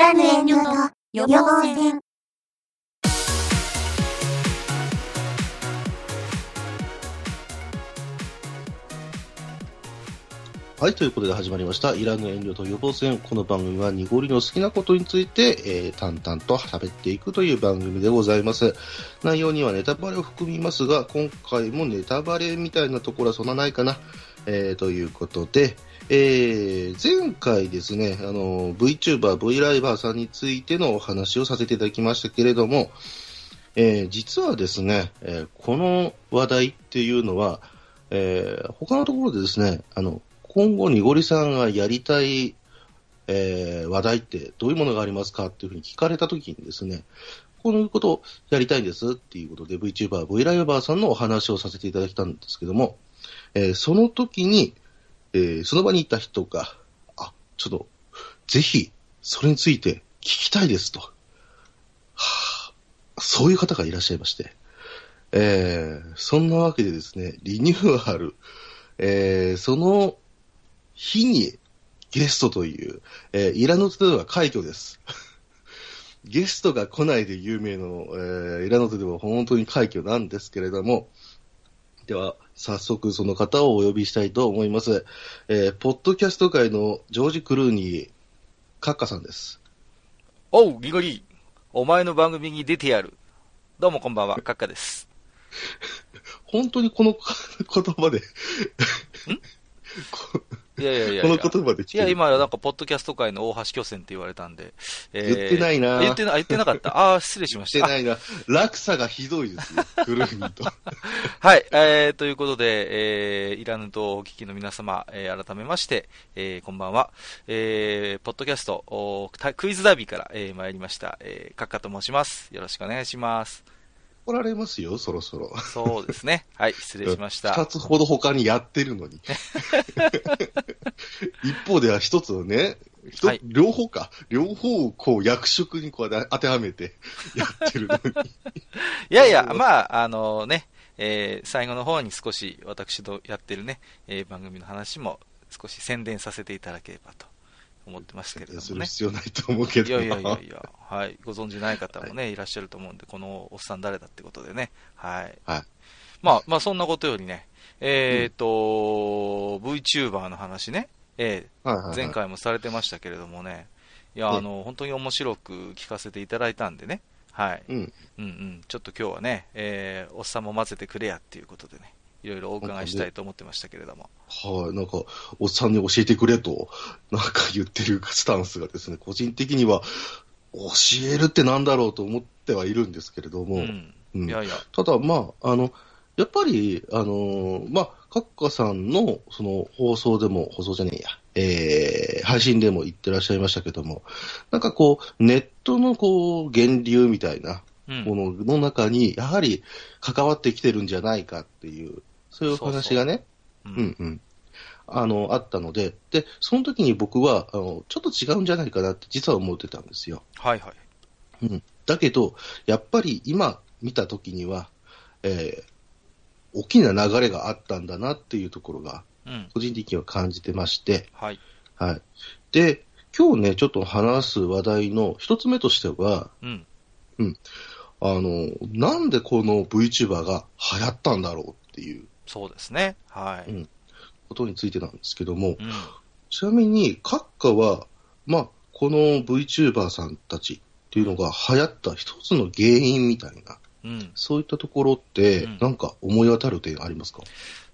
いらぬ遠慮と予防線。はい、ということで始まりました。いらぬ遠慮と予防戦。この番組は濁りの好きなことについて、えー淡々と喋っていくという番組でございます。内容にはネタバレを含みますが、今回もネタバレみたいなところはそんなないかな。えーということで、えー前回ですね、あの、VTuber、V ライバーさんについてのお話をさせていただきましたけれども、えー実はですね、えーこの話題っていうのは、えー他のところでですね、あの、今後、にごりさんがやりたい、えー話題ってどういうものがありますかっていうふうに聞かれたときにですね、こういうことをやりたいんですっていうことで VTuber、V ライバーさんのお話をさせていただいたんですけども、えーその時に、えーその場にいた人が、あ、ちょっと、ぜひ、それについて聞きたいですと。はあ、そういう方がいらっしゃいまして、えーそんなわけでですね、リニューアル、えーその日にゲストという、えーイラノテでは快挙です。ゲストが来ないで有名の、えーイラノテでは本当に快挙なんですけれども、では、早速その方をお呼びしたいと思います。えーポッドキャスト界のジョージ・クルーニー、カッカさんです。おう、ギゴリお前の番組に出てやる。どうもこんばんは、カッカです。本当にこの 言葉で、こいやいやいやいや。この言葉でいや、今、なんか、ポッドキャスト界の大橋巨泉って言われたんで。え言ってないな言ってな、言ってなかった。ああ、失礼しまししてた。ないな。落差がひどいですよ、クルーと。はい、えー、ということで、えー、いらぬとお聞きの皆様、えー、改めまして、えー、こんばんは。えー、ポッドキャスト、おたクイズダービーから、えー、参りました、えー、カッカと申します。よろしくお願いします。怒られますよ、そろそろ。そうですね。はい、失礼しました。二つほど他にやってるのに。一方では一つをね、はい両方か。両方をこう役職にこう当てはめてやってるのに。いやいや、まあ、あのね、えー最後の方に少し私とやってるね、えー番組の話も少し宣伝させていただければと思ってますけれどもね。する必要ないと思うけど。いやいやいやいや、はい。ご存知ない方もね、い、らっしゃると思うんで、このおっさん誰だってことでね。はい。はい。まあ、まあ、そんなことよりね、えっ、と、VTuber の話ね、えーはいはいはい前回もされてましたけれどもね、いや、ねあの、本当に面白く聞かせていただいたんでね、はい。うん。うんうん、ちょっと今日はね、えーおっさんも混ぜてくれやっていうことでね、いろいろお伺いしたいと思ってましたけれども。はい、なんか、おっさんに教えてくれと、なんか言ってるスタンスがですね、個人的には、教えるってなんだろうと思ってはいるんですけれども、うん。うん。いやいや、ただ、まあ、あの、やっぱり、あのまあ、カッカさんの、その、放送でも、放送じゃねえや、えー、配信でも言ってらっしゃいましたけども、なんかこう、ネットのこう、源流みたいなうん。ものの中に、やはり関わってきてるんじゃないかっていう、そういうお話がね、ううんうん。あの、あったので、で、その時に僕は、あの、ちょっと違うんじゃないかなって実は思ってたんですよ。はいはい。うん。だけど、やっぱり今見た時には、えー大きな流れがあったんだなっていうところが、うん。個人的には感じてまして、はい。はい。で、今日ね、ちょっと話す話題の一つ目としては、うん。あの、なんでこの VTuber が流行ったんだろうっていうそうですね。はい。うんことについてなんですけども、うん。ちなみに、閣下は、まあ、この VTuber さんたちっていうのが流行った一つの原因みたいな、うん。そういったところってうん、なんか思い当たる点ありますか、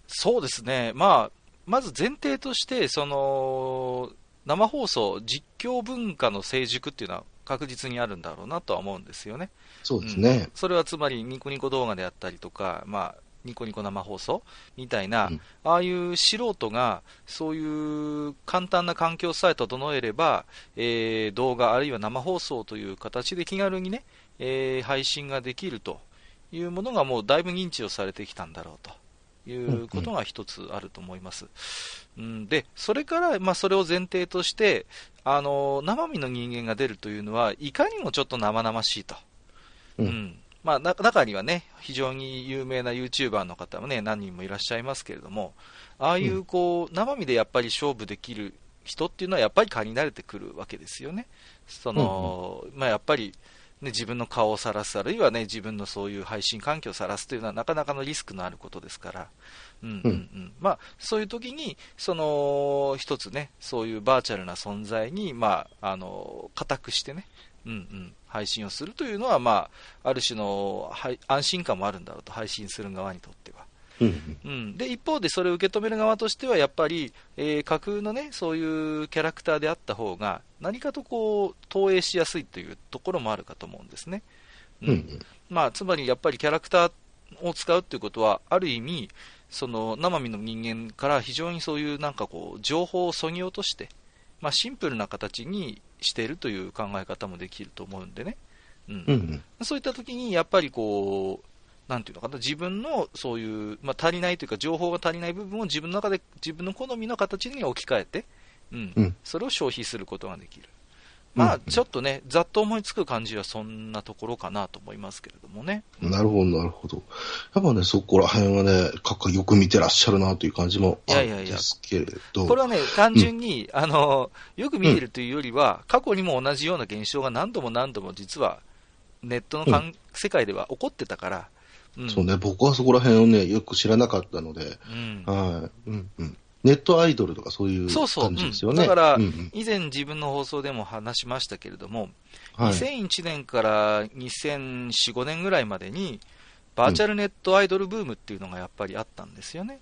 そうですね。まあ、まず前提として、その、生放送、実況文化の成熟っていうのは確実にあるんだろうなとは思うんですよね。そうですね。それはつまりニコニコ動画であったりとか、まあ、ニコニコ生放送みたいな、うんああいう素人がそういう簡単な環境さえ整えれば、えー動画あるいは生放送という形で気軽にね、えー配信ができるというものがもうだいぶ認知をされてきたんだろうということが一つあると思います。うん、で、それから、まあ、それを前提として、あの生身の人間が出るというのは、いかにもちょっと生々しいと。うんうんまあ、な中にはね、非常に有名な YouTuber の方もね、何人もいらっしゃいますけれども、ああいうこう、生身でやっぱり勝負できる人っていうのはやっぱり借り慣れてくるわけですよね。その、まあやっぱり、ね、自分の顔を晒す、あるいはね、自分のそういう配信環境を晒すというのはなかなかのリスクのあることですから、うんうんうん。うんまあ、そういう時に、その、一つね、そういうバーチャルな存在に、まあ、あの、固くしてね、うんうん、配信をするというのは、まあ、ある種の、はい、安心感もあるんだろうと、配信する側にとっては。うんうん、で一方でそれを受け止める側としては、やっぱり、えー架空のね、そういうキャラクターであった方が、何かとこう、投影しやすいというところもあるかと思うんですね。うん。うんまあ、つまりやっぱりキャラクターを使うっていうことは、ある意味、その生身の人間から非常にそういうなんかこう、情報をそぎ落として、まあ、シンプルな形にしているという考え方もできると思うんでね。うんうんうんそういった時に、やっぱりこう、なんていうのかな、自分のそういう、まあ、足りないというか、情報が足りない部分を自分の中で、自分の好みの形に置き換えて、うん、うんそれを消費することができる。まあうん、ちょっとね、ざっと思いつく感じはそんなところかなと思いますけれどもね。なるほど、なるほど。やっぱね、そこら辺はね、かっこよく見てらっしゃるなという感じもあるんですけれど。これはね、単純に、あの、よく見てるというよりは、過去にも同じような現象が何度も何度も実は、ネットのかん、世界では起こってたから、うん。そうね、僕はそこら辺をね、よく知らなかったので、うん。はい。うんうん。ネットアイドルとかそういうそうそう、感じですよね。うんだから、うんうん以前自分の放送でも話しましたけれども、はい。2001年から2004、5年ぐらいまでに、バーチャルネットアイドルブームっていうのがやっぱりあったんですよね。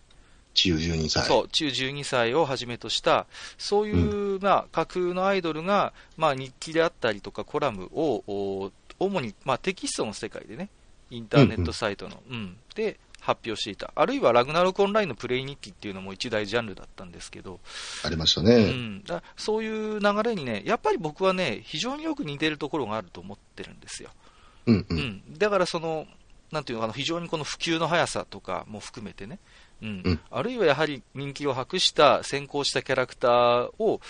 中12歳。そう、中12歳をはじめとした、そういう、まあ、架空のアイドルが、まあ、日記であったりとかコラムを、お主に、まあ、テキストの世界でね、インターネットサイトの、うん、で発表していた。あるいは、ラグナロクオンラインのプレイ日記っていうのも一大ジャンルだったんですけど、ありましたうね。ん、だそういう流れにね、やっぱり僕はね、非常によく似てるところがあると思ってるんですよ。うんう。うんん、だからその、なんていうのかな、非常にこの普及の速さとかも含めてね、うんうんあるいはやはり人気を博した、先行したキャラクターを、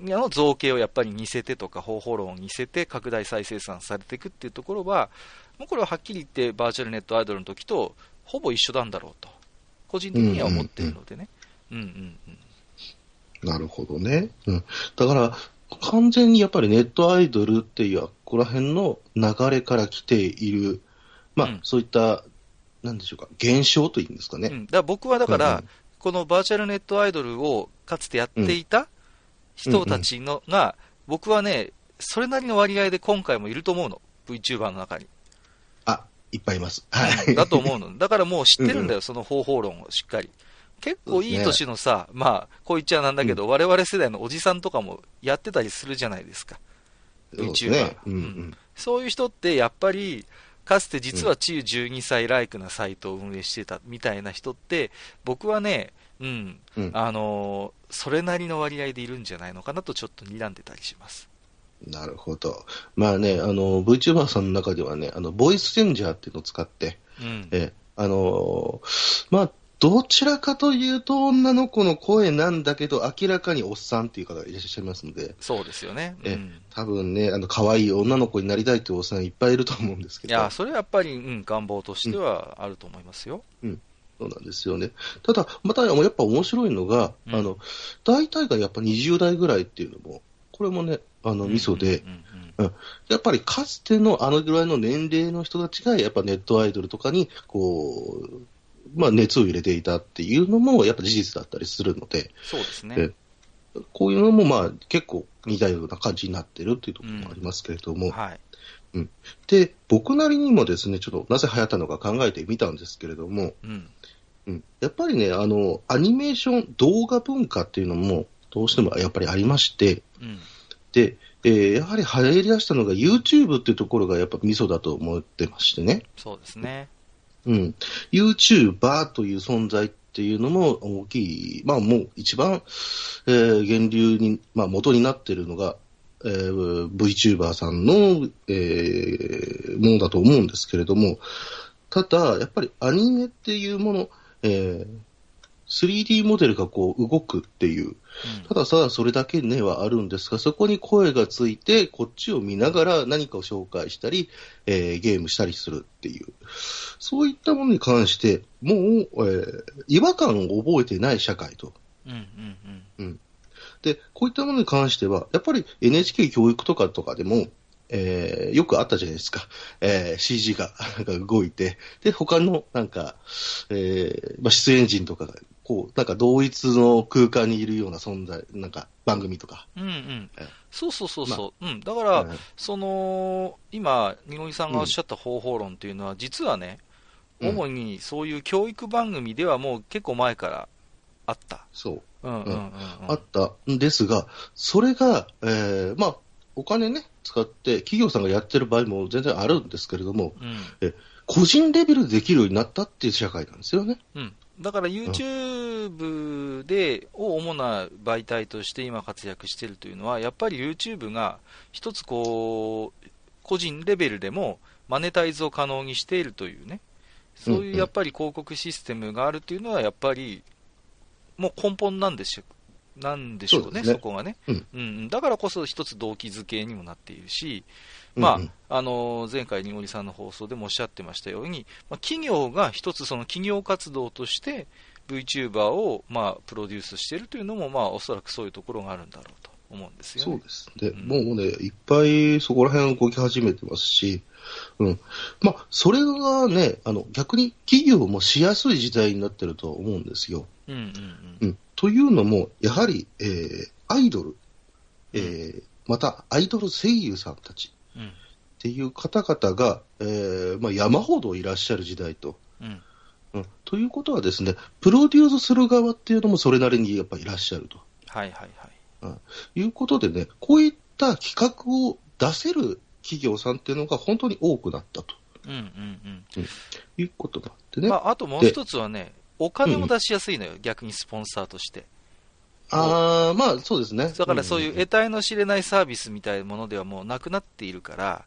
あの造形をやっぱり似せてとか、方法論を似せて拡大再生産されていくっていうところは、もうこれははっきり言って、バーチャルネットアイドルの時とほぼ一緒なんだろうと、個人的には思っているのでね。うんうんうんなるほどね。うん。だから、完全にやっぱりネットアイドルっていう、ここら辺の流れから来ている、まあ、うんそういった、なんでしょうか、現象というんですかね。うん、だから僕はだから、うんこのバーチャルネットアイドルをかつてやっていた人たちの、が、僕はね、それなりの割合で今回もいると思うの。VTuber の中に。あ、いっぱいいます。はい。だと思うの。だからもう知ってるんだよ、その方法論をしっかり。結構いい年のさ、まあ、こう言っちゃなんだけど、我々世代のおじさんとかもやってたりするじゃないですか。VTuber ね。うんううんん。そういう人ってやっぱり、かつて実は中12歳ライクなサイトを運営してたみたいな人って、僕はね、うん、うんあのーそれなりの割合でいるんじゃないのかなとちょっと睨んでたりします。なるほど。まあね、あの、VTuber さんの中ではね、あの、ボイスチェンジャーっていうのを使って、うん。え、あのーまあ、どちらかというと女の子の声なんだけど、明らかにおっさんっていう方がいらっしゃいますので、そうですよね。うえん。多分ね、あの、可愛い女の子になりたいというおっさんいっぱいいると思うんですけど、いや、それはやっぱり、うん、願望としてはあると思いますよ。そうなんですよね。ただ、また、やっぱ面白いのが、うんあの、大体がやっぱ20代ぐらいっていうのも、これもね、あの、ミソで、うんうんうん。やっぱりかつてのあのぐらいの年齢の人たちが、やっぱネットアイドルとかに、こう、まあ熱を入れていたっていうのも、やっぱ事実だったりするので、そうですね。えこういうのもまあ結構似たような感じになってるっていうところもありますけれども、はい。で、僕なりにもですね、ちょっとなぜ流行ったのか考えてみたんですけれども、うん。うん、やっぱりね、あの、アニメーション、動画文化っていうのも、どうしてもやっぱりありまして、うん。で、えーやはり流行り出したのが YouTube っていうところがやっぱミソだと思ってましてね。そうですね。うん。YouTuber という存在っていうのも大きい、まあもう一番、えー源流に、まあ元になっているのが、えー VTuber さんの、えーものだと思うんですけれども、ただ、やっぱりアニメっていうもの、えー 3D モデルがこう動くっていう、ただただそれだけではあるんですが、そこに声がついて、こっちを見ながら何かを紹介したり、えーゲームしたりするっていう、そういったものに関して、もう、えー違和感を覚えてない社会と。うん。うん。うん。で、こういったものに関しては、やっぱり NHK 教育とかとかでも、えー、よくあったじゃないですか。えー、CG がなんか動いて、で、他のなんか、えー、まあ、出演陣とかが、こう、なんか同一の空間にいるような存在、なんか番組とか。うんうんえ。そうそうそうそう。うん。だから、うんその、今、にごみさんがおっしゃった方法論っていうのは、実はね、うん主にそういう教育番組ではもう結構前からあった。そう。うんうんうん、うん。あったんですが、それが、えー、まあ、お金ね、使って企業さんがやってる場合も全然あるんですけれども、うん。個人レベルでできるようになったっていう社会なんですよね。うん。だから YouTube で、を主な媒体として今活躍しているというのは、やっぱり YouTube が一つこう、個人レベルでもマネタイズを可能にしているというね、そういうやっぱり広告システムがあるというのは、やっぱり、もう根本なんでしょなんでしょうね、そねそこがね、うんうん。だからこそ一つ動機づけにもなっているし、まあ、うんうんあの前回、にごりさんの放送でもおっしゃってましたように、まあ、企業が一つその企業活動として VTuber をまあプロデュースしているというのも、まあ、おそらくそういうところがあるんだろうと思うんですよね。そうです。で、うんもうね、いっぱいそこら辺動き始めてますし、うん。まあ、それがね、あの、逆に企業もしやすい時代になってると思うんですよ。うんうんうん。というのも、やはり、えー、アイドル、えー、また、アイドル声優さんたちうん。うんっていう方々が、えー、まあ、山ほどいらっしゃる時代と。うんうん。ということはですね、プロデュースする側っていうのもそれなりにやっぱいらっしゃると。はいはいはい。いうことでね、こういった企画を出せる企業さんっていうのが本当に多くなったとうんうんいうことがあってうん。ね。まあ、あともう一つはね、お金も出しやすいのよ、逆にスポンサーとして。ああ、まあそうですね。だからそういうん得体の知れないサービスみたいなものではもうなくなっているから、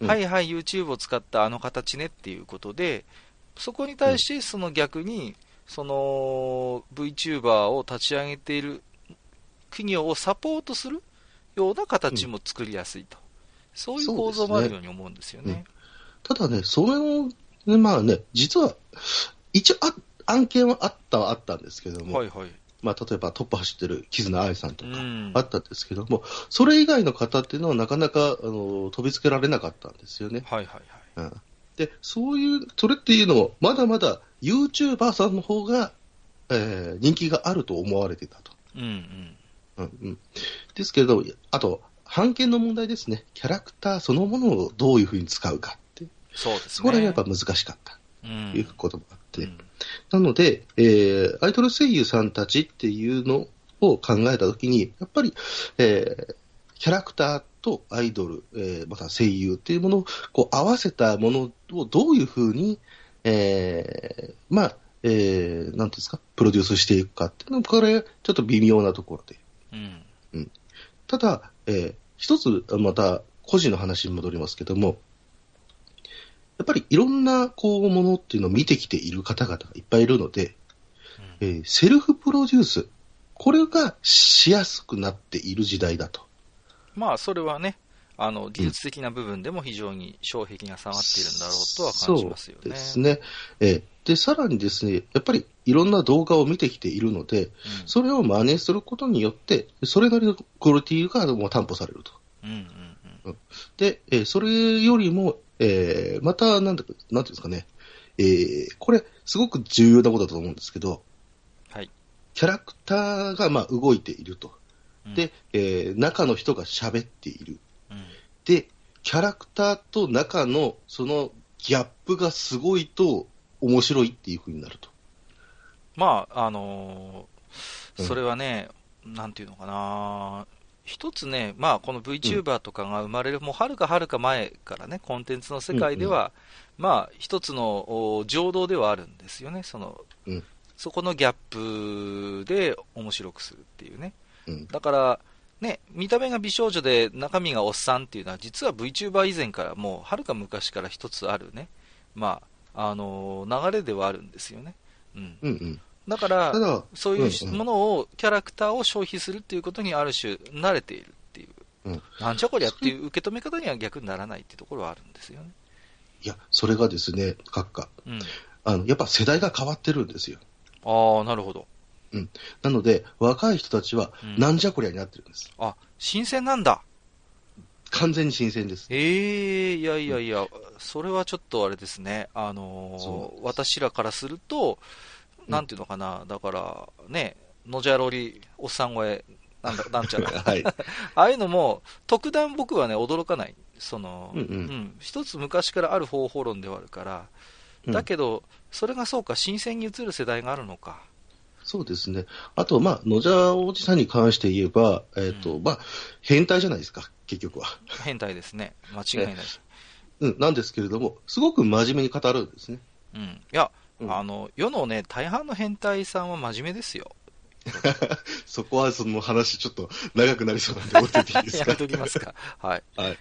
うんはいはい、YouTube を使ったあの形ねっていうことで、そこに対してその逆に、その VTuber を立ち上げている企業をサポートするような形も作りやすいと。そういう構造もあるように思うんですよね。ただね、それを、ね、まあね、実は、一応あ、案件はあったはあったんですけども、はいはい。まあ例えばトップ走ってる絆愛さんとか、うんあったんですけども、それ以外の方っていうのはなかなかあの飛びつけられなかったんですよね。はいはいはい。うんで、そういう、それっていうのも、まだまだ YouTuber さんの方が、えー人気があると思われてたと。うんうん。うんうん、ですけれど、あと、版権の問題ですね。キャラクターそのものをどういうふうに使うかって。そうですね。そこら辺やっぱ難しかったうんということもあって。うんなので、えーアイドル声優さんたちっていうのを考えたときに、やっぱり、えーキャラクターとアイドル、えーまた声優っていうものをこう合わせたものをどういうふうに、えーまあ、えーなんていうんですか、プロデュースしていくかっていうのも、これ、ちょっと微妙なところで。うん。ただ、えー一つ、また、個人の話に戻りますけども、やっぱりいろんな、こう、ものっていうのを見てきている方々がいっぱいいるので、えーセルフプロデュース、これがしやすくなっている時代だと。まあ、それはね、あの技術的な部分でも非常に障壁が下がっているんだろうとは感じますよね。そうですね。えーで、さらにですね、やっぱりいろんな動画を見てきているので、うんそれを真似することによって、それなりのクオリティがもう担保されると。うんうんうんで、えーそれよりも、えーまた、なんだか、なんていうんですかね、えーこれ、すごく重要なことだと思うんですけど、はい。キャラクターが、まあ、動いていると。うんで、えー中の人が喋っている。うんで、キャラクターと中のそのギャップがすごいと面白いっていう風になると。まあ、あのーうんそれはね、なんていうのかな、一つね、まあ、この VTuber とかが生まれる、もうはるかはるか前からね、コンテンツの世界では、まあ、一つのお情動ではあるんですよね、その、うんそこのギャップで面白くするっていうね。うん。だから、ね、見た目が美少女で中身がおっさんっていうのは、実は VTuber 以前からもう、はるか昔から一つあるね、まあ、あのー流れではあるんですよね。うん。うんうん。だからそういううんうんものを、キャラクターを消費するっていうことにある種慣れているっていう、うんなんじゃこりゃっていう受け止め方には逆にならないっていうところはあるんですよね。いや、それがですね、閣下。うん。あの、やっぱ世代が変わってるんですよ。ああ、なるほど。なので、若い人たちは、うんなんじゃこりゃになってるんです。あ、新鮮なんだ。完全に新鮮です。ええいやいやいや、それはちょっとあれですね。あのー私らからすると、なんていうのかな、だから、ね、のじゃろり、おっさん声、なんだ、なんちゃら。はい。ああいうのも、特段僕はね、驚かない。その、うんうん一つ昔からある方法論ではあるから、うんだけど、それがそうか、新鮮に映る世代があるのか。そうですね。あと、まあ、野じおじさんに関して言えば、えっ、と、うんまあ、変態じゃないですか、結局は。変態ですね。間違いないです。うん、なんですけれども、すごく真面目に語るんですね。うん。いや、うんあの、世のね、大半の変態さんは真面目ですよ。そこはその話ちょっと長くなりそうなんで置いといていいですか？やめときますか。はい。はい。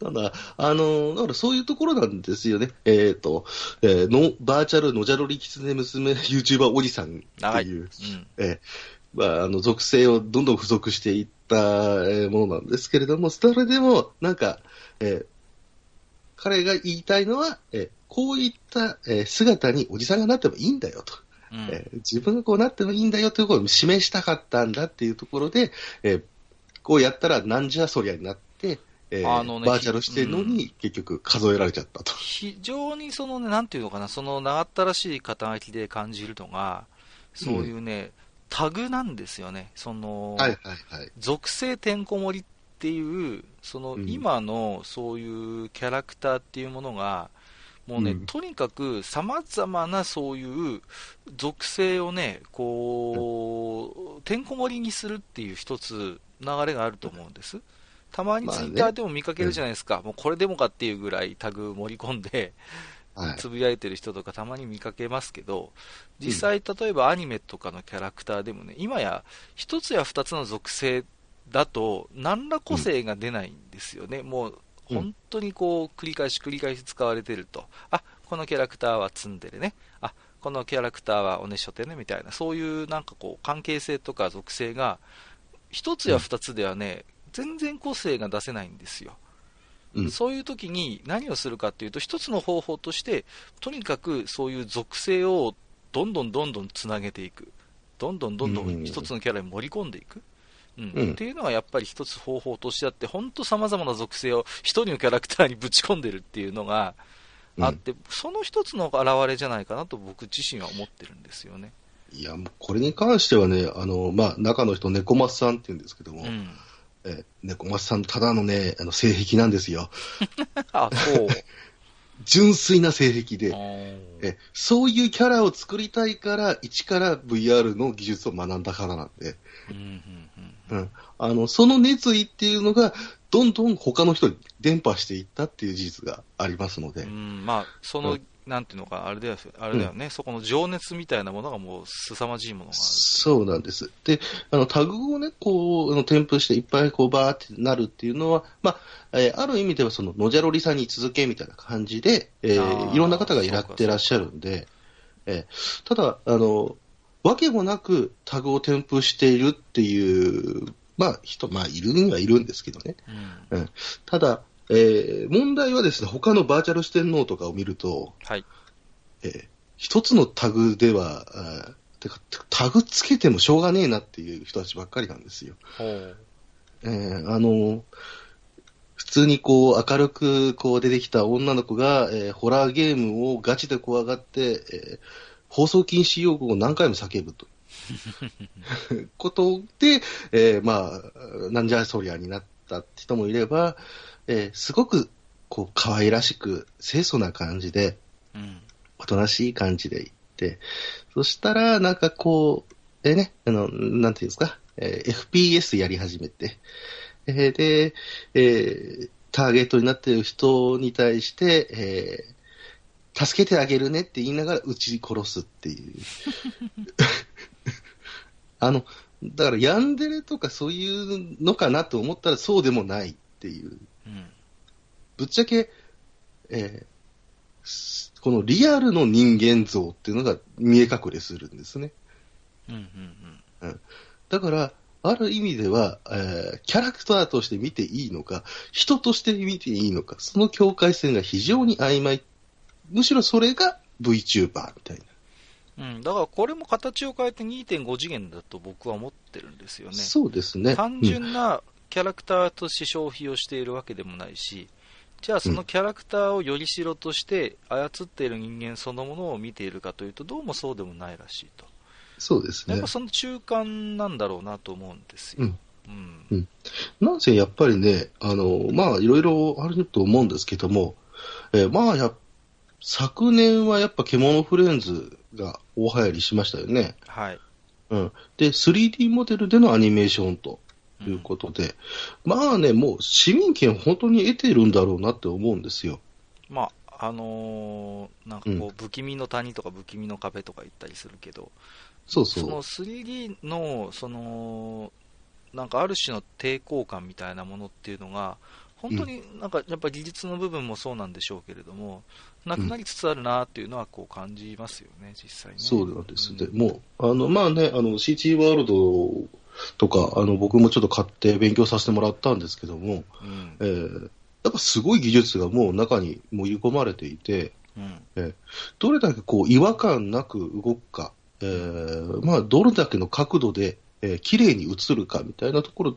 ただ、あの、だからそういうところなんですよね。えっ、と、えーの、バーチャルのじゃろりきつね娘 YouTuber おじさんってはい。いうう、ん。えーまあ、あの、属性をどんどん付属していった、えーものなんですけれども、それでも、なんか、えー彼が言いたいのは、えーこういった、えー姿におじさんがなってもいいんだよと。うんえー自分がこうなってもいいんだよということを示したかったんだっていうところで、えーこうやったらなんじゃそりゃになって、えーあのねバーチャルしてるのに結局数えられちゃったと。非常にそのね、なんていうのかな、その長ったらしい肩書きで感じるのが、そういうね、タグなんですよね。その、はいはいはい。属性てんこ盛りっていう、そのうん今のそういうキャラクターっていうものが、もうね、うん。とにかく様々なそういう属性をね、こう、てんこ盛りにするっていう一つ流れがあると思うんです。たまにツイッターでも見かけるじゃないですか、もうこれでもかっていうぐらいタグ盛り込んで、はい。つぶやいてる人とかたまに見かけますけど、実際、例えばアニメとかのキャラクターでもね、今や一つや二つの属性だと、何ら個性が出ないんですよね、もううん本当にこう繰り返し繰り返し使われてると、あこのキャラクターはツンデレね、あこのキャラクターはおねしょてねみたいな、そういうなんかこう関係性とか属性が、一つや二つではね、全然個性が出せないんですよ。うんそういう時に何をするかっていうと、一つの方法として、とにかくそういう属性をどんどんどんどんつなげていく。どんどんどんどうんん一つのキャラに盛り込んでいく。うんうんっていうのがやっぱり一つ方法としてあって、本当様々な属性を一人のキャラクターにぶち込んでるっていうのがあって、その一つの現れじゃないかなと僕自身は思ってるんですよね。いや、もうこれに関してはね、あの、まあ、中の人、猫松さんって言うんですけども、うん。えー猫松さん、ただのね、あの、性癖なんですよ。あ、そう。純粋な性癖で、うんえそういうキャラを作りたいから、一から VR の技術を学んだからなんで、その熱意っていうのが、どんどん他の人に伝播していったっていう事実がありますので、うん、まあ、その、うんなんていうのか、あれだよ、あれだよね、そこの情熱みたいなものがもう凄まじいものがある。そうなんです。で、あの、タグをね、こう、あの添付していっぱいこう、バーってなるっていうのは、まあ、えーある意味ではその、のじゃろりさんに続けみたいな感じで、えーいろんな方がいらってらっしゃるんで、えーただ、あの、わけもなくタグを添付しているっていう、まあ、人、まあ、いるにはいるんですけどね。うん。ただ、えー問題はですね、他のバーチャル四天王とかを見ると、はい。えー一つのタグでは、あーてか、タグつけてもしょうがねえなっていう人たちばっかりなんですよ。えーあの、普通にこう明るくこう出てきた女の子が、えーホラーゲームをガチで怖がって、えー放送禁止用語を何回も叫ぶと。ことで、えーまあ、なんじゃそりゃになった人もいれば、えーすごくこう可愛らしく清楚な感じで、うん。おとなしい感じで行って、そしたら、なんかこう、えね、あの、なんていうんですか、えー FPS やり始めて、えーで、えーターゲットになっている人に対して、えー助けてあげるねって言いながら撃ち殺すっていう。あの、だからヤンデレとかそういうのかなと思ったらそうでもないっていう。うん。ぶっちゃけ、えーすこのリアルの人間像っていうのが見え隠れするんですね。うん。うん。だから、ある意味では、えーキャラクターとして見ていいのか、人として見ていいのか、その境界線が非常に曖昧。むしろそれが VTuber みたいな。うん、だからこれも形を変えて2.5次元だと僕は思ってるんですよね。そうですね。単純なキャラクターとして消費をしているわけでもないし、じゃあそのキャラクターをよりしろとして操っている人間そのものを見ているかというと、どうもそうでもないらしいと。そうですねやっぱ。その中間なんだろうなと思うんですよ。うんうんなんせやっぱりね、あの、まあ、いろいろあると思うんですけども、えーまあや、昨年はやっぱ獣フレンズが大流行りしましたよね。はい。うん。で、3D モデルでのアニメーションということで、まあね、もう市民権本当に得ているんだろうなって思うんですよ。まあ、あのーなんかこう、不気味の谷とか不気味の壁とか言ったりするけど、そうそう。その 3D の、その、なんかある種の抵抗感みたいなものっていうのが、本当になんかやっぱ技術の部分もそうなんでしょうけれども、なくなりつつあるなっていうのはこう感じますよね、実際ね。そうなんです。うんで、もう、あの、まあね、あの、CT ワールドとか、あの、僕もちょっと買って勉強させてもらったんですけども、うん。えーやっぱすごい技術がもう中に盛り込まれていて、うん。どれだけこう違和感なく動くか、えーまあ、どれだけの角度で、えー綺麗に映るかみたいなところ、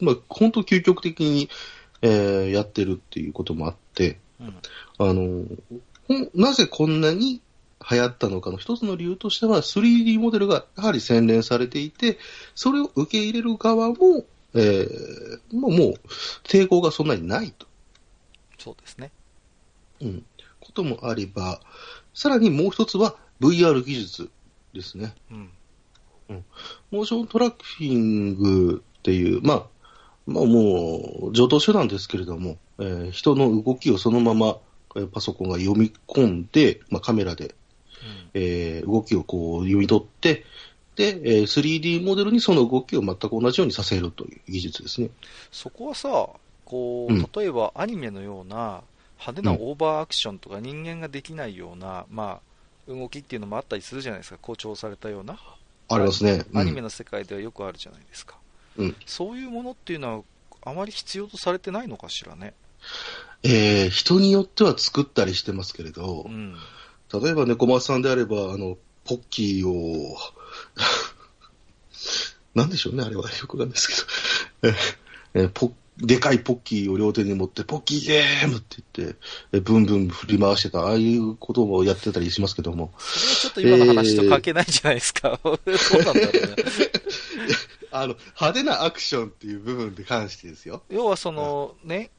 まあ、本当究極的に、えーやってるっていうこともあって、うん。あの、なぜこんなに流行ったのかの一つの理由としては、3D モデルがやはり洗練されていて、それを受け入れる側も、えーまあ、もう抵抗がそんなにないと。そうですね。うん、こともあれば、さらにもう一つは VR 技術ですね。うんモーショントラッキングっていう、まあ、まあもう、上等手段ですけれども、えー人の動きをそのまま、えーパソコンが読み込んで、まあ、カメラで、えー動きをこう読み取って、で、えー 3D モデルにその動きを全く同じようにさせるという技術ですね。そこはさ、こう、うん例えばアニメのような派手なオーバーアクションとか人間ができないような、まあ、動きっていうのもあったりするじゃないですか、誇張されたような。ありますね。アニメの、の世界ではよくあるじゃないですか。うんそういうものっていうのは、あまり必要とされてないのかしらね。えー人によっては作ったりしてますけれどう、ん。例えばね、小松さんであれば、あの、ポッキーを、なんでしょうね、あれはよくなんですけど、ええポでかいポッキーを両手に持って、ポッキーゲームって言って、えブンブン振り回してた、ああいうことをやってたりしますけども、それはちょっと今の話と関係ないじゃないですか。そうなんだろうね。あの、派手なアクションっていう部分に関してですよ。要はそのね、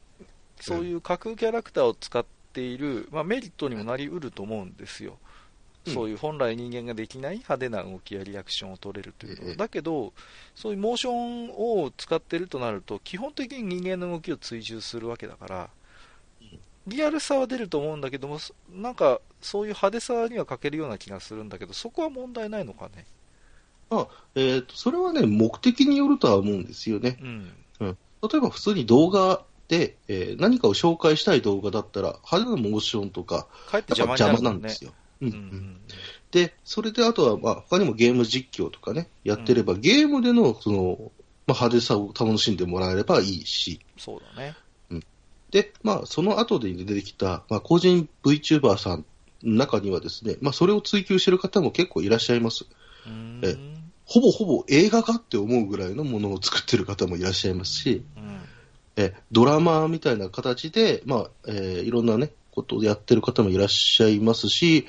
そういう架空キャラクターを使っている、まあ、メリットにもなりうると思うんですよ。うんそういう本来人間ができない派手な動きやリアクションを取れるというのはええだけど、そういうモーションを使ってるとなると、基本的に人間の動きを追従するわけだから、リアルさは出ると思うんだけども、そなんかそういう派手さには欠けるような気がするんだけど、そこは問題ないのかね？まあ、えっ、と、それはね、目的によるとは思うんですよね。うん。例えば普通に動画で、えー何かを紹介したい動画だったら、派手なモーションとか、かえってやっぱ邪魔邪魔なんで。すよ。うんううんんで、それであとは、まあ、他にもゲーム実況とかね、やってれば、ゲームでの、その、まあ、派手さを楽しんでもらえればいいし、そうだね。で、まあ、その後で出てきた、まあ、個人 VTuber さんの中にはですね、まあ、それを追求している方も結構いらっしゃいます。うーん。え。ほぼほぼ映画かって思うぐらいのものを作ってる方もいらっしゃいますし、うんえドラマみたいな形で、まあえーいろんな、ね、ことをやってる方もいらっしゃいますし、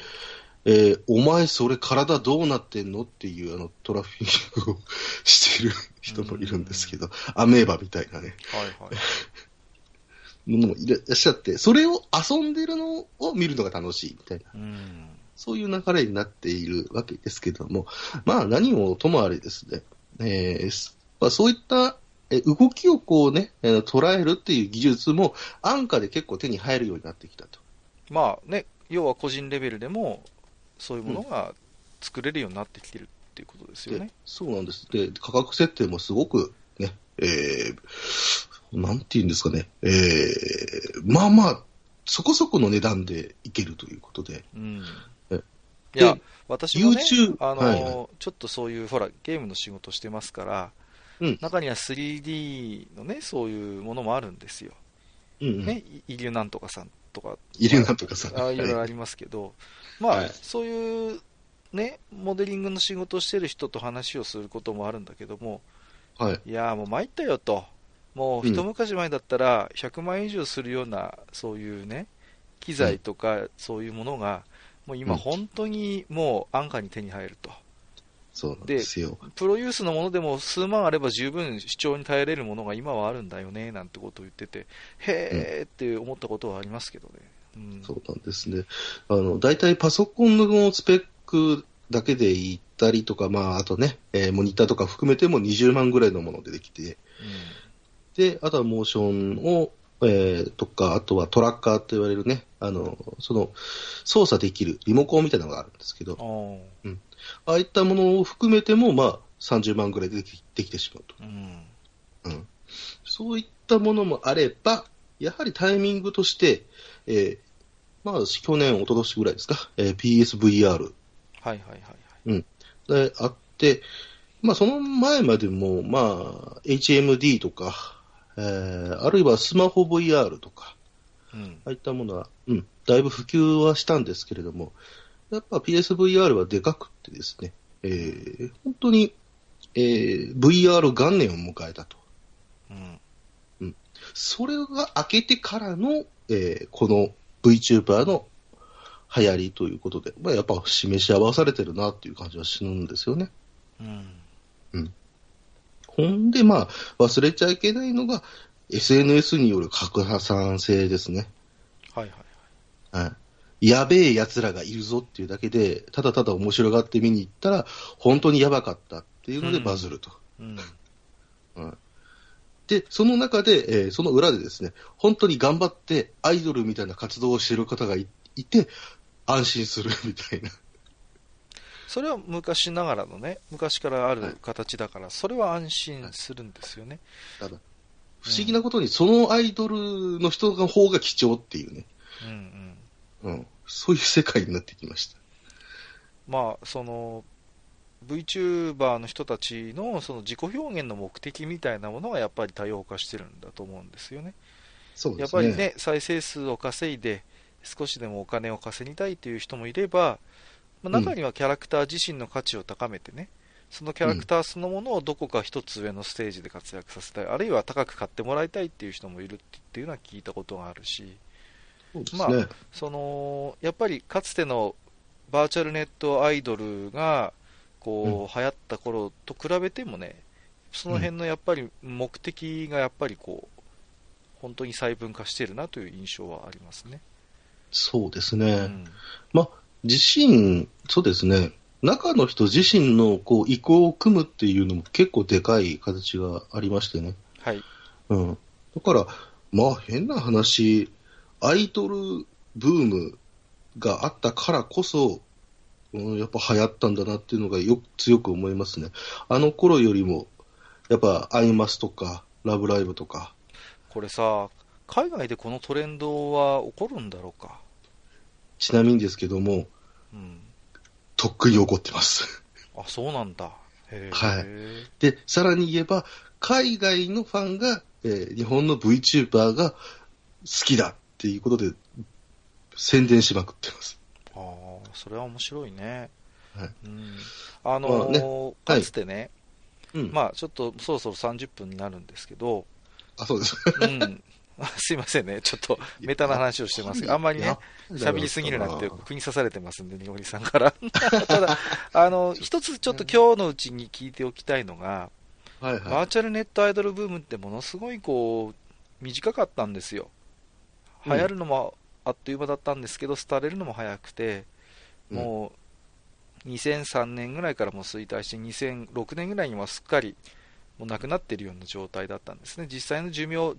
えーお前、それ、体どうなってんのっていうあのトラフィックをしてる人もいるんですけど、アメーバみたいなね、はいはい。ものもいらっしゃって、それを遊んでるのを見るのが楽しいみたいな、うん。そういう流れになっているわけですけども、まあ、何をともあれですね、えーすまあ、そういったえー動きをこうね、えー捉えるっていう技術も安価で結構手に入るようになってきたと。まあね、要は個人レベルでも、そういうものが作れるようになってきてるっていうことですよでね。そうなんです。で、価格設定もすごくね、えー、なんて言うんですかね、えー、まあまあ、そこそこの値段でいけるということで、うん。えいやで、私もねあのーはいはちょっとそういう、ほら、ゲームの仕事してますから、うん。中には 3D のね、そういうものもあるんですよ。うんうん、ね、いイリュなんとかさんとか、いるなんとかさ、あい。ろいろはいありますけど、まあ、はい。そういうね、モデリングの仕事をしてる人と話をすることもあるんだけども、はい。いやーもう参ったよと。もう一昔前だったら100万円以上するような、そういうね、機材とかそういうものが、もう今うん。本当にもう安価に手に入ると。そうなんですよ。プロユースのものでも数万あれば十分視聴に耐えれるものが今はあるんだよね、なんてことを言ってて、へーって思ったことはありますけどね。うん。そうなんですね。あの、大体パソコンのスペックだけで言ったりとか、まあ、あとね、えーモニターとか含めても20万ぐらいのものでできて、で、あとはモーションを、えーとか、あとはトラッカーと言われるね、あの、その、操作できるリモコンみたいなのがあるんですけど、うん。あああいったものを含めても、まあ、30万ぐらいでできできてしまうと。ーうん。うん。そういったものもあれば、やはりタイミングとして、えーまあ、去年、一昨年ぐらいですか、えー PSVR はいはいはいはい。であって、まあ、その前までも、まあ、HMD とか、えーあるいはスマホ VR とか、うん。ああいったものは、うん、だいぶ普及はしたんですけれども、やっぱ PSVR はでかくってですね、えー本当に、えー VR 元年を迎えたと。うん。それが明けてからの、えーこの VTuber の流行りということで、まあ、やっぱ示し合わされてるなっていう感じはするんですよね。うん。ほんで、まあ、忘れちゃいけないのが、SNS による拡散性ですね。はいはい。はい。やべえ奴らがいるぞっていうだけで、ただただ面白がって見に行ったら、本当にやばかったっていうのでうんバズると。うん。で、その中で、えーその裏でですね、本当に頑張ってアイドルみたいな活動をしている方がいいて、安心するみたいな。それは昔ながらのね、昔からある形だから、それは安心するんですよね。ただ、不思議なことに、そのアイドルの人の方が貴重っていうね、うんうん。うん、そういう世界になってきました。まあ、その、VTuber の人たちのその自己表現の目的みたいなものがやっぱり多様化してるんだと思うんですよね。そうですね。やっぱりね、再生数を稼いで、少しでもお金を稼ぎたいという人もいれば、まあ、うん中にはキャラクター自身の価値を高めてね、そのキャラクターそのものをどこか一つ上のステージで活躍させたい、あるいは高く買ってもらいたいっていう人もいるっていうのは聞いたことがあるし、そうですね。そのやっぱりかつてのバーチャルネットアイドルがこう、流行った頃と比べてもね、その辺のやっぱり目的がやっぱりこう、本当に細分化してるなという印象はありますね。そうですね。うんまあ、自身、そうですね。中の人自身のこう意向を組むっていうのも結構でかい形がありましてね。はい。うん。だから、まあ変な話、アイドルブームがあったからこそ、うん、やっぱ流行ったんだなっていうのがよく強く思いますね。あの頃よりも、やっぱアイマスとか、ラブライブとか、これさ、海外でこのトレンドは起こるんだろうか？ちなみにですけども、うん。とっくに起こってます。あ、そうなんだ。へえ。はいで、さらに言えば、海外のファンが、えー日本の VTuber が好きだっていうことで、宣伝しまくってます。ああ、それは面白いね。はいうん。あのーまあねかつてね、うん。まあちょっとそろそろ30分になるんですけど、あ、そうです。うん。すいませんね。ちょっとメタな話をしてますが、あんまりね、喋りすぎるなって国刺されてますんで、にごりさんから。ただ、あの、一つちょっと今日のうちに聞いておきたいのが、はいバはーチャルネットアイドルブームってものすごいこう、短かったんですよ。うん流行るのもあっという間だったんですけど、廃れるのも早くて、うんもう、2003年ぐらいからもう衰退して、2006年ぐらいにはすっかり、もうなくなっているような状態だったんですね。実際の寿命、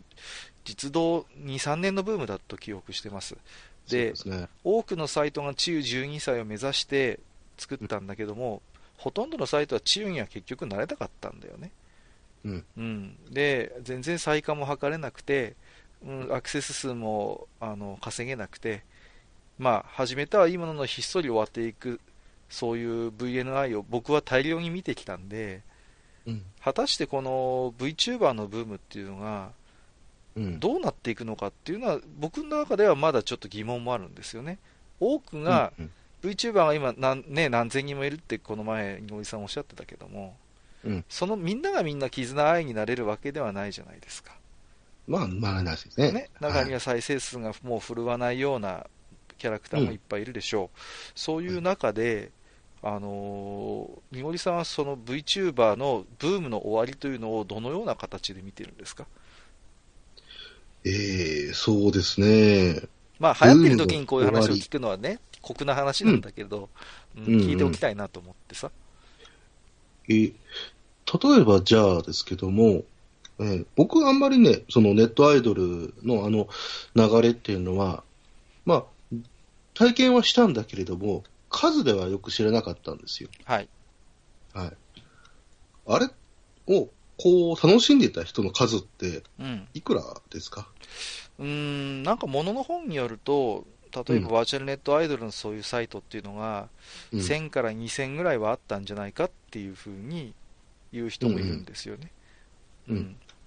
実動2、3年のブームだと記憶してます。い。でね。多くのサイトが治癒12歳を目指して作ったんだけども、ほとんどのサイトは治癒には結局なれなかったんだよね。うん。うん、で、全然再化も図れなくて、うん、アクセス数もあの稼げなくて、まあ、始めたはいいもののひっそり終わっていく、そういう VNI を僕は大量に見てきたんで、うん。果たしてこの VTuber のブームっていうのが、うん。どうなっていくのかっていうのは、僕の中ではまだちょっと疑問もあるんですよね。多くがうん VTuber が今何,、ね、何千人もいるってこの前、井上さんおっしゃってたけども、うんそのみんながみんな絆愛になれるわけではないじゃないですか。まあ、まあ、ないですね。ね、中には再生数がもう振るわないようなキャラクターもいっぱいいるでしょう、そういう中で、あのー、みごりさんはその VTuber のブームの終わりというのをどのような形で見てるんですか、ええそうですね。まあ、流行ってる時にこういう話を聞くのはね、酷な話なんだけど、うん。うん聞いておきたいなと思ってさ。えー例えばじゃあですけども、えー僕はあんまりね、そのネットアイドルのあの流れっていうのは、まあ、体験はしたんだけれども、数ではよく知らなかったんですよ。はい。はい。あれを、こう、楽しんでた人の数って、うん。いくらですか？うーん、なんか物の本によると、例えばうんバーチャルネットアイドルのそういうサイトっていうのが、うん1000から2000ぐらいはあったんじゃないかっていうふうに言う人もいるんですよね。うんうん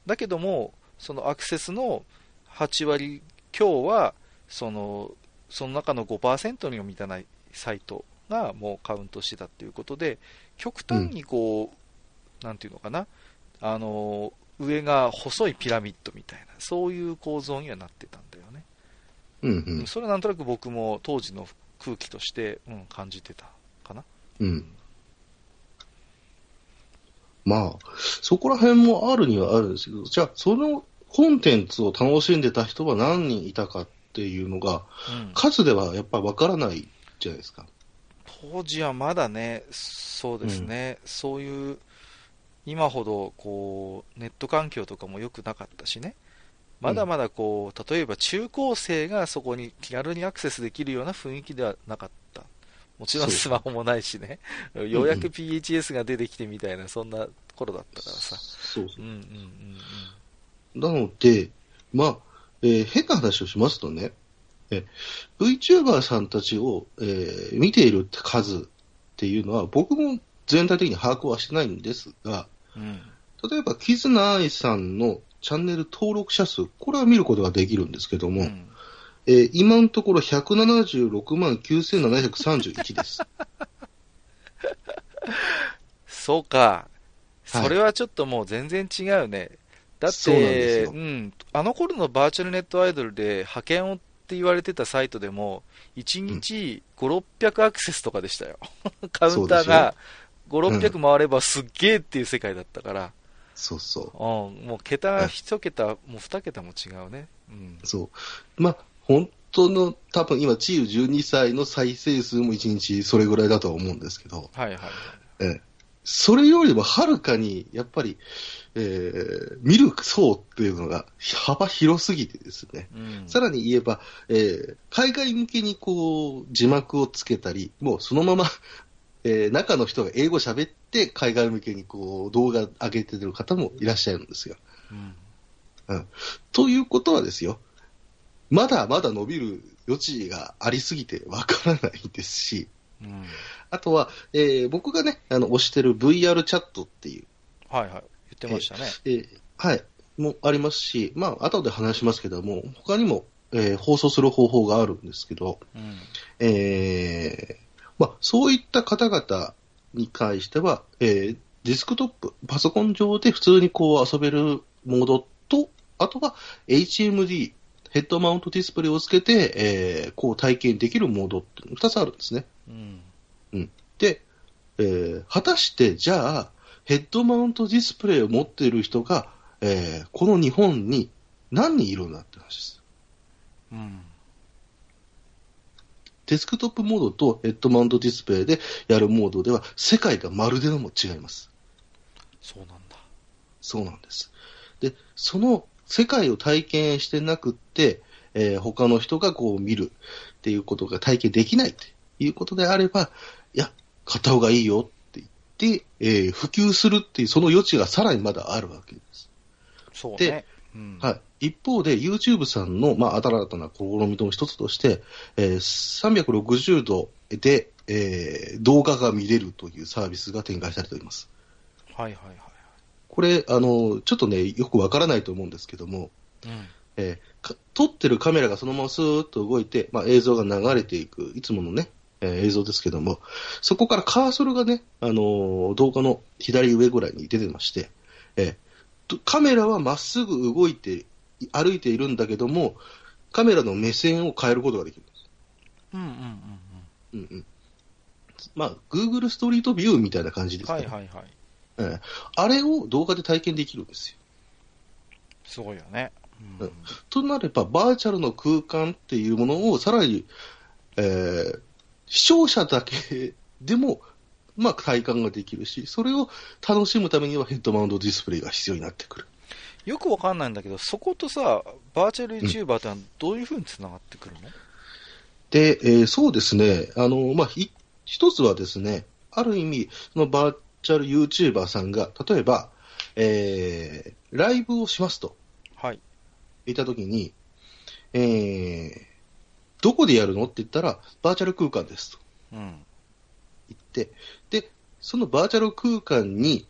だけども、そのアクセスの8割強は、そのその中の5%にも満たないサイトがもうカウントしてたっていうことで、極端にこう、なんていうのかな、あの上が細いピラミッドみたいな、そういう構造にはなってたんだよね。うんうん。それはなんとなく僕も当時の空気として、うん、感じてたかな。うん。まあ、そこら辺もあるにはあるんですけど、じゃあ、そのコンテンツを楽しんでた人は何人いたかっていうのが、うん、数ではやっぱりわからないじゃないですか。当時はまだね、そうですね、そういう、今ほどこうネット環境とかも良くなかったしね、まだまだこう、例えば中高生がそこに気軽にアクセスできるような雰囲気ではなかった。もちろんスマホもないしね、ようやく PHS が出てきてみたいな、そんな頃だったからさ。そうそうんうんうんう。なので、まあ、えー変な話をしますとね、え VTuber さんたちを、えー見ているって数っていうのは、僕も全体的に把握はしてないんですが、うん。うん。例えば、キズナアイさんのチャンネル登録者数、これは見ることができるんですけども、うんえー今のところ176万9731です。そうか。はいそれはちょっともう全然違うね。だって、ようん、あの頃のバーチャルネットアイドルで派遣をって言われてたサイトでも、1日5、600アクセスとかでしたよ。カウンターが5、600回ればすっげーっていう世界だったから、そうそう。うん、もう桁が1桁、もう2桁も違うね。うん。そう。まあ、本当の、多分今、チーユ12歳の再生数も1日それぐらいだとは思うんですけど、はいはいはい。ええそれよりもはるかに、やっぱり、えー見る層っていうのが幅広すぎてですね。うん。さらに言えば、えー海外向けにこう、字幕をつけたり、もうそのまま、えー中の人が英語喋って、海外向けにこう、動画上げてる方もいらっしゃるんですよ。うんということはですよ、まだまだ伸びる余地がありすぎてわからないですし、うん。あとは、えー僕がね、あの、推してる VR チャットっていう、はいはい。言ってましたね。えーはい、もありますし、まあ、後で話しますけども、他にも、えー放送する方法があるんですけど、うん。えーまあ、そういった方々に関しては、えーディスクトップ、パソコン上で普通にこう遊べるモードと、あとは HMD、ヘッドマウントディスプレイをつけて、えーこう体験できるモードっていうのが2つあるんですね。うん。で、えー果たしてじゃあ、ヘッドマウントディスプレイを持っている人が、えーこの日本に何人いるんだって話です。うん。デスクトップモードとヘッドマウントディスプレイでやるモードでは世界がまるでも違います。そうなんだ。そうなんです。で、その世界を体験してなくって、えー他の人がこう見るっていうことが体験できないということであれば、いや、買った方がいいよって言って、えー普及するっていうその余地がさらにまだあるわけです。そうねで。うん。はい。一方で YouTube さんの、まあ、新たな試みの一つとして、えー360度で、えー動画が見れるというサービスが展開されております。はいはいはい。これ、あの、ちょっとね、よくわからないと思うんですけども、うん。えーか撮ってるカメラがそのままスーッと動いて、まあ、映像が流れていく、いつものね、えー映像ですけども、そこからカーソルがね、あのー動画の左上ぐらいに出てまして、えーとカメラはまっすぐ動いて、歩いているんだけども、カメラの目線を変えることができるんです。うんうんうんうんうん。まあ、Google ストリートビューみたいな感じでうん。すね。はいはいはい。えーあれを動画で体験できるんですよ。すごいよね。うんうんとなれば、バーチャルの空間っていうものをさらに、えー視聴者だけでも、まあ、体感ができるし、それを楽しむためにはヘッドマウントディスプレイが必要になってくる。よくわかんないんだけど、そことさ、バーチャル YouTuber ってのはどういう風に繋がってくるの、で、えーそうですね、あの、まあ、ひ一つはですね、ある意味、そのバーチャル YouTuber さんが、例えば、えーライブをしますとはい。言ったときに、えーどこでやるのって言ったら、バーチャル空間ですとうん。言って、で、そのバーチャル空間に、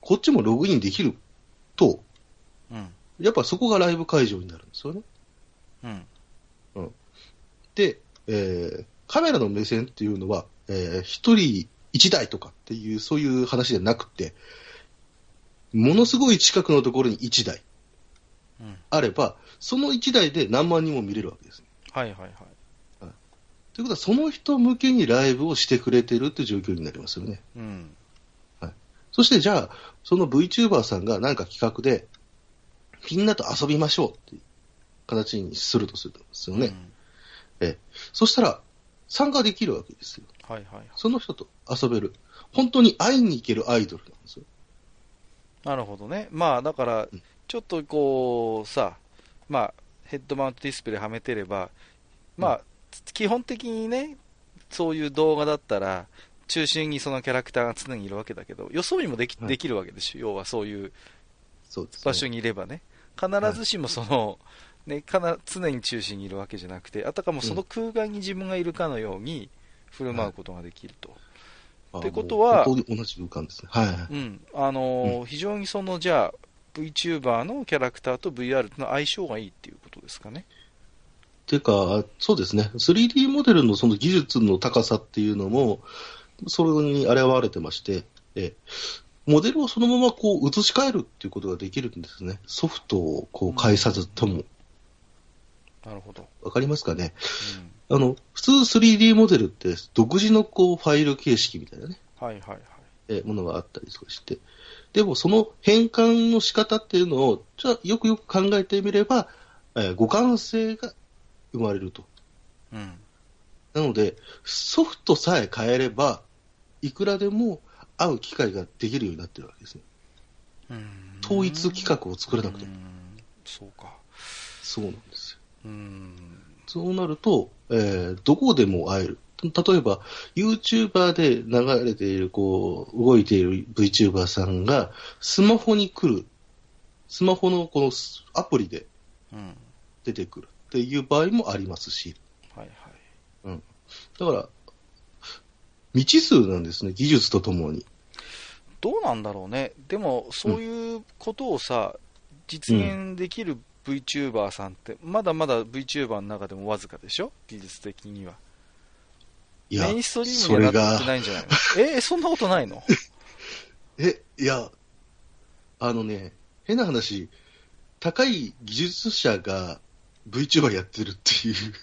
こっちもログインできると、うん。やっぱそこがライブ会場になるんですよね。うん。で、えーカメラの目線っていうのは、えー一人一台とかっていう、そういう話じゃなくて、ものすごい近くのところに一台うん。あれば、その一台で何万人も見れるわけですね。はいはいはい。ということは、その人向けにライブをしてくれてるって状況になりますよね。うん。そしてじゃあ、その VTuber さんが何か企画で、みんなと遊びましょうっていう形にするとするんですよね。うんそしたら、参加できるわけですよ。はいはいはい。その人と遊べる。本当に会いに行けるアイドルなんですよ。なるほどね。まあだからうん、ちょっとこう、さ、まあ、ヘッドマウントディスプレイはめてれば、まあ、基本的にね、そういう動画だったら、中心にそのキャラクターが常にいるわけだけど、予想にもでき,、はいできるわけでしょ。要はそういう。場所にいればね。必ずしもその、ね、かな常に中心にいるわけじゃなくて、あたかもその空間に自分がいるかのように振る舞うことができると。あってことは同じ空間ですね。はいはい。うん、あのー非常にそのじゃあ VTuber のキャラクターと VR の相性がいいっていうことですかね？ていうか、そうですね。3D モデルのその技術の高さっていうのも、それに現れてまして、えモデルをそのままこう移し替えるっていうことができるんですね。ソフトをこう介さずとも。なるほど。わかりますかね？うん、あの、普通 3D モデルって独自のこうファイル形式みたいなね、はいはいはい。えーものがあったりとかして、でもその変換の仕方っていうのを、じゃあよくよく考えてみれば、えー互換性が生まれると。うん。なので、ソフトさえ変えれば、いくらでも会う機会ができるようになってるわけですね。うん統一規格を作らなくても。うんそうか。そうなんですよ。うん。そうなると、えーどこでも会える。例えば、YouTuber で流れている、こう、動いている VTuber さんが、スマホに来る。スマホのこのアプリでうん。出てくるっていう場合もありますし。はいはい。だから、未知数なんですね、技術とともに。どうなんだろうね。でも、そういうことをさ、実現できる VTuber さんって、まだまだ VTuber の中でもわずかでしょ？技術的には。いやメインストリームにはなってが、ないんじゃないの？え、そんなことないの？え、いや、あのね、変な話、高い技術者が VTuber やってるっていう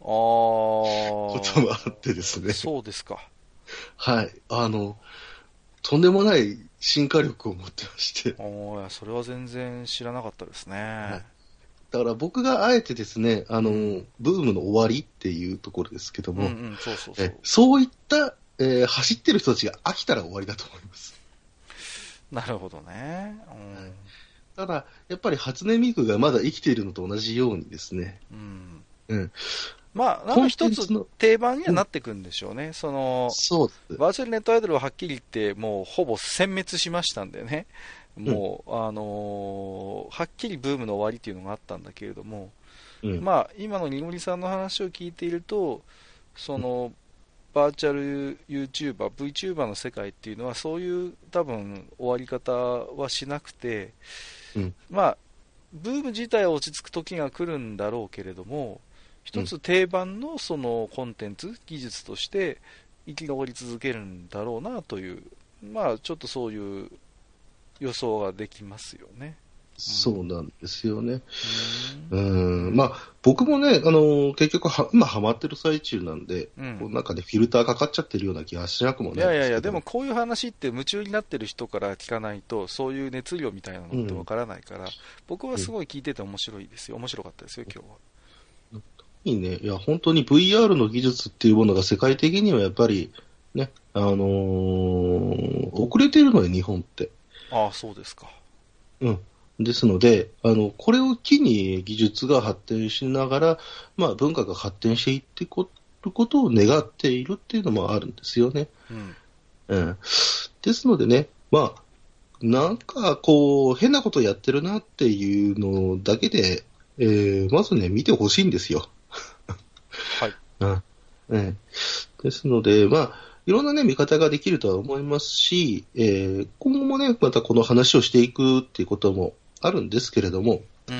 あー。こともあってですね。そうですか。はい。あの、とんでもない進化力を持ってまして。おそれは全然知らなかったですね。だから僕があえてですね、あの、ブームの終わりっていうところですけども、うんうん、そういった、えー走ってる人たちが飽きたら終わりだと思います。なるほどね。ただ、やっぱり初音ミクがまだ生きているのと同じようにですね、うん。うんうん。まあ、なんか一つ定番にはなってくんでしょうね。その、そ。バーチャルネットアイドルははっきり言って、もうほぼ殲滅しましたんでね。もう、あのーはっきりブームの終わりっていうのがあったんだけれども、うん。まあ、今のにごりさんの話を聞いていると、その、バーチャル YouTuber、VTuber の世界っていうのは、そういう多分終わり方はしなくて、うん。まあ、ブーム自体は落ち着く時が来るんだろうけれども、一つ定番のそのコンテンツ、技術として生き残り続けるんだろうなという、まあ、ちょっとそういう予想ができますよね。そうなんですよね。ううん、まあ、僕もね、あの、結局は、今ハマってる最中なんで、うんこうなんかね、フィルターかかっちゃってるような気がしなくもいないやいやいや、ででもこういう話って夢中になってる人から聞かないと、そういう熱量みたいなのってわからないから、僕はすごい聞いてて面白いですよ。面白かったですよ、今日は。すけど、ね、いや、本当に VR の技術っていうものが世界的にはやっぱり、ね、あのー遅れてるのよ、日本って。ああ、そうですか。うん。ですので、あの、これを機に技術が発展しながら、まあ文化が発展していってこることを願っているっていうのもあるんですよね。うん。うん。ですのでね、まあ、なんかこう、変なことやってるなっていうのだけで、えー、まずね、見てほしいんですよ。はい。うん。ええですので、まあ、いろんなね、見方ができるとは思いますし、えー、今後もね、またこの話をしていくっていうこともあるんですけれども、うん。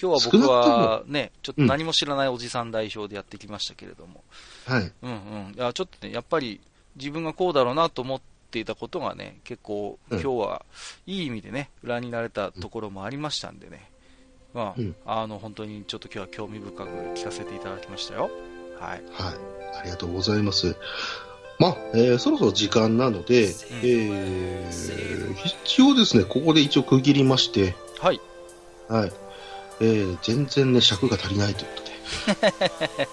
今日は僕はね、ちょっと何も知らないおじさん代表でやってきましたけれども、はい。うんうん。いや、ちょっとね、やっぱり自分がこうだろうなと思っていたことがね、結構うん今日はいい意味でね、裏になれたところもありましたんでね、まあ、うんあの、本当にちょっと今日は興味深く聞かせていただきましたよ。はい。はい。ありがとうございます。まあ、えーそろそろ時間なので、えー、一応ですね、ここで一応区切りまして、はい。はい。えー、全然ね、尺が足りないということで。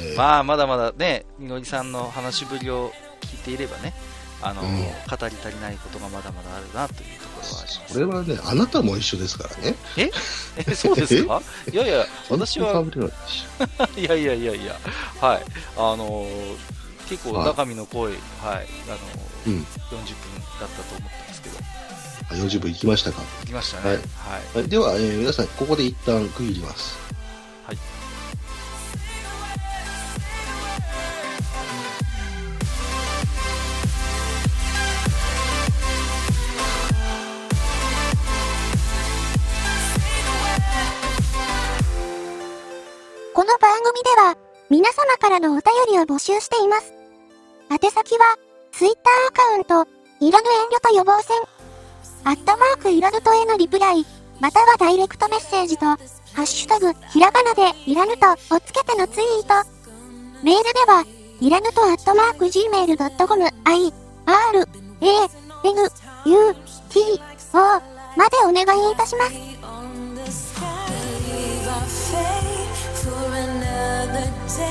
えーまあ、まだまだね、みのりさんの話しぶりを聞いていればね、あの、うん語り足りないことがまだまだあるなという。それはね、あなたも一緒ですからね。え？そうですか？いやいや、私は、いやいやいやいや、はい。あのー結構はい中身の濃い、はい、あのーうん。40分だったと思ったんですけど、あ40分行きましたか？行きましたね。ははいい。はいでは、えー皆さん、ここで一旦区切ります。この番組では、皆様からのお便りを募集しています。宛先は、Twitter アカウント、いらぬ遠慮と予防線、アットマークいらぬとへのリプライ、またはダイレクトメッセージと、ハッシュタグ、ひらがなでいらぬとをつけてのツイート。メールでは、いらぬとアットマーク gmail.com、i, r, a, n, u, t, o までお願いいたします。holiday.